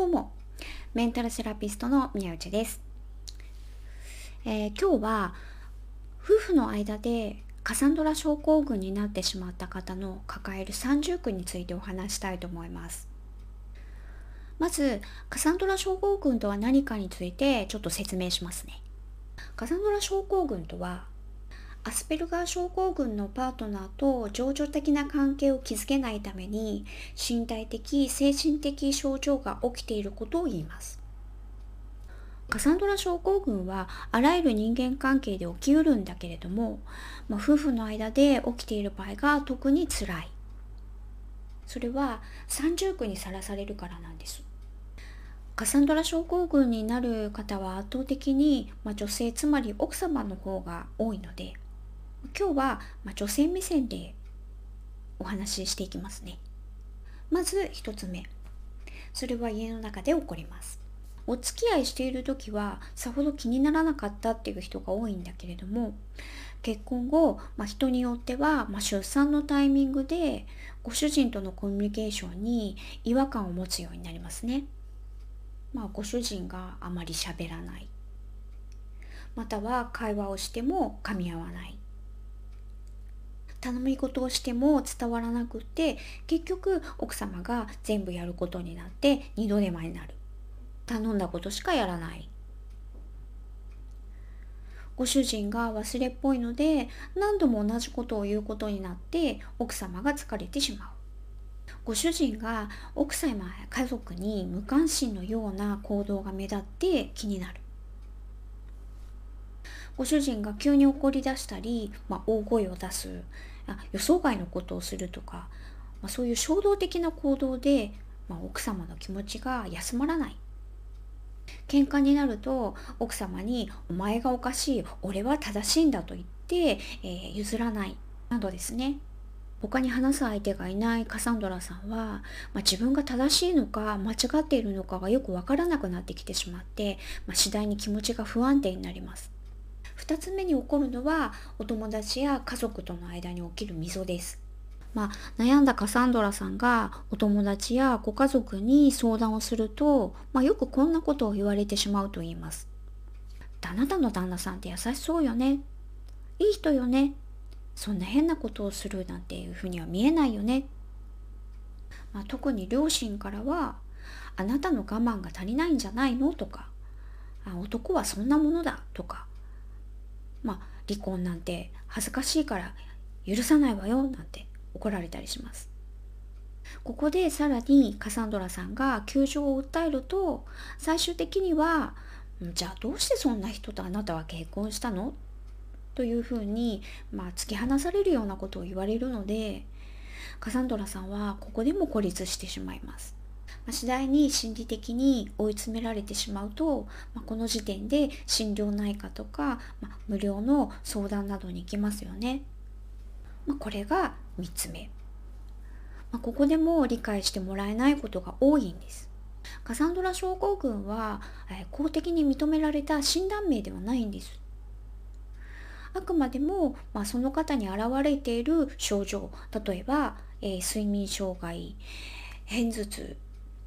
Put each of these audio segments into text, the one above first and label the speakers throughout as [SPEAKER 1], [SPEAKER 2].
[SPEAKER 1] どうも、メンタルセラピストの宮内です。えー、今日は夫婦の間でカサンドラ症候群になってしまった方の抱える三重苦についてお話したいと思います。まず、カサンドラ症候群とは何かについてちょっと説明しますね。カサンドラ症候群とはアスペルガー症候群のパートナーと情緒的な関係を築けないために身体的精神的症状が起きていることを言います。カサンドラ症候群はあらゆる人間関係で起きうるんだけれども、まあ、夫婦の間で起きている場合が特につらい。それは三重苦にさらされるからなんです。カサンドラ症候群になる方は圧倒的に、まあ、女性つまり奥様の方が多いので今日は、ま女性目線でお話ししていきますね。まず1つ目。それは家の中で起こります。お付き合いしている時はさほど気にならなかったっていう人が多いんだけれども結婚後、まあ、人によっては、まあ、出産のタイミングでご主人とのコミュニケーションに違和感を持つようになりますね。まあ、ご主人があまり喋らないまたは会話をしても噛み合わない頼み事をしても伝わらなくて結局奥様が全部やることになって二度手間になる。頼んだことしかやらない。ご主人が忘れっぽいので何度も同じことを言うことになって奥様が疲れてしまう。ご主人が奥様や家族に無関心のような行動が目立って気になる。ご主人が急に怒り出したり、まあ、大声を出すあ予想外のことをするとか、まあ、そういう衝動的な行動で、まあ、奥様の気持ちが休まらない。喧嘩になると奥様に「お前がおかしい俺は正しいんだ」と言って、えー、譲らない。などですね。他に話す相手がいないカサンドラさんは、まあ、自分が正しいのか間違っているのかがよくわからなくなってきてしまって、まあ、次第に気持ちが不安定になります。2つ目に起こるのはお友達や家族との間に起きる溝です。まあ、悩んだカサンドラさんがお友達やご家族に相談をすると、まあ、よくこんなことを言われてしまうと言います。あなたの旦那さんって優しそうよね。いい人よね。そんな変なことをするなんていうふうには見えないよね。まあ、特に両親からは、あなたの我慢が足りないんじゃないの？とか、あ男はそんなものだとか、まあ離婚なんて恥ずかしいから許さないわよなんて怒られたりします。ここでさらにカサンドラさんが窮状を訴えると最終的にはじゃあどうしてそんな人とあなたは結婚したの？というふうに、まあ、突き放されるようなことを言われるのでカサンドラさんはここでも孤立してしまいます。次第に心理的に追い詰められてしまうと、まあ、この時点で心療内科とか、まあ、無料の相談などに行きますよね。まこれが3つ目。まここでも理解してもらえないことが多いんです。カサンドラ症候群は、え公的に認められた診断名ではないんです。あくまでも、まあ、その方に現れている症状例えば、えー、睡眠障害片頭痛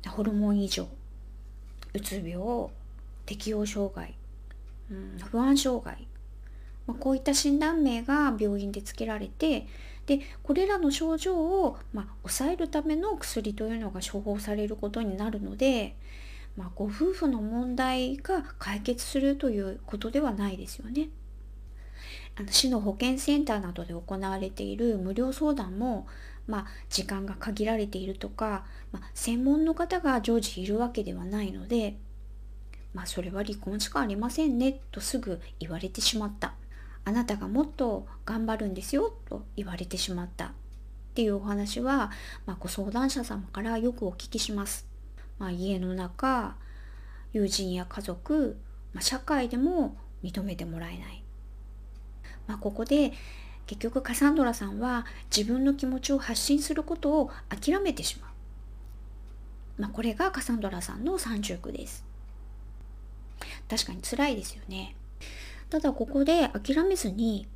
[SPEAKER 1] ホルモン異常。うつ病適応障害、うん、不安障害、まあ、こういった診断名が病院で付けられてでこれらの症状を、まあ、抑えるための薬というのが処方されることになるので、まあ、ご夫婦の問題が解決するということではないですよね。あの市の保健センターなどで行われている無料相談もまあ、時間が限られているとか、まあ、専門の方が常時いるわけではないので、まあ、それは離婚しかありませんねとすぐ言われてしまったあなたがもっと頑張るんですよと言われてしまったっていうお話は、まあ、ご相談者様からよくお聞きします。まあ、家の中友人や家族、まあ、社会でも認めてもらえない。まあ、ここで結局カサンドラさんは自分の気持ちを発信することを諦めてしまう。まあ、これがカサンドラさんの三重苦です。確かに辛いですよね。ただここで諦めずに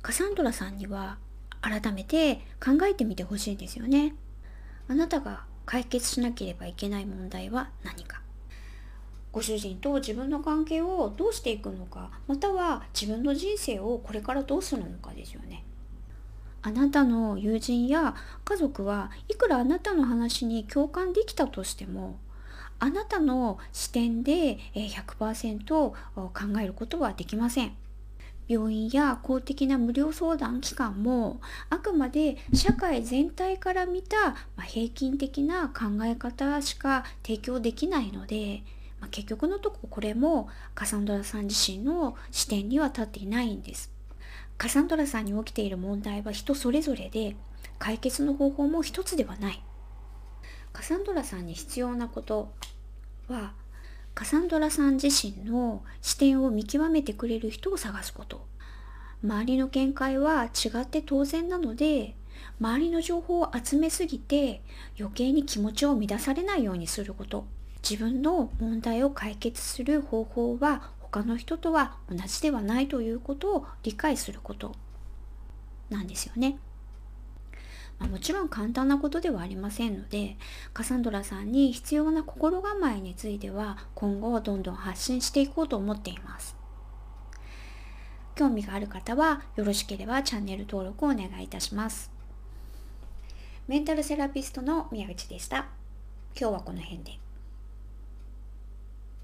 [SPEAKER 1] カサンドラさんには改めて考えてみてほしいんですよね。あなたが解決しなければいけない問題は何かご主人と自分の関係をどうしていくのかまたは自分の人生をこれからどうするのかですよねあなたの友人や家族はいくらあなたの話に共感できたとしてもあなたの視点で100%考えることはできません。病院や公的な無料相談機関もあくまで社会全体から見た平均的な考え方しか提供できないので、まあ、結局のとここれもカサンドラさん自身の視点には立っていないんです。カサンドラさんに起きている問題は人それぞれで解決の方法も一つではない。カサンドラさんに必要なことはカサンドラさん自身の視点を見極めてくれる人を探すこと周りの見解は違って当然なので周りの情報を集めすぎて余計に気持ちを乱されないようにすること自分の問題を解決する方法は他の人とは同じではないということを理解すること。なんですよね。まあ、もちろん簡単なことではありませんのでカサンドラさんに必要な心構えについては今後どんどん発信していこうと思っています。興味がある方はよろしければチャンネル登録をお願いいたします。メンタルセラピストの宮口でした。今日はこの辺で。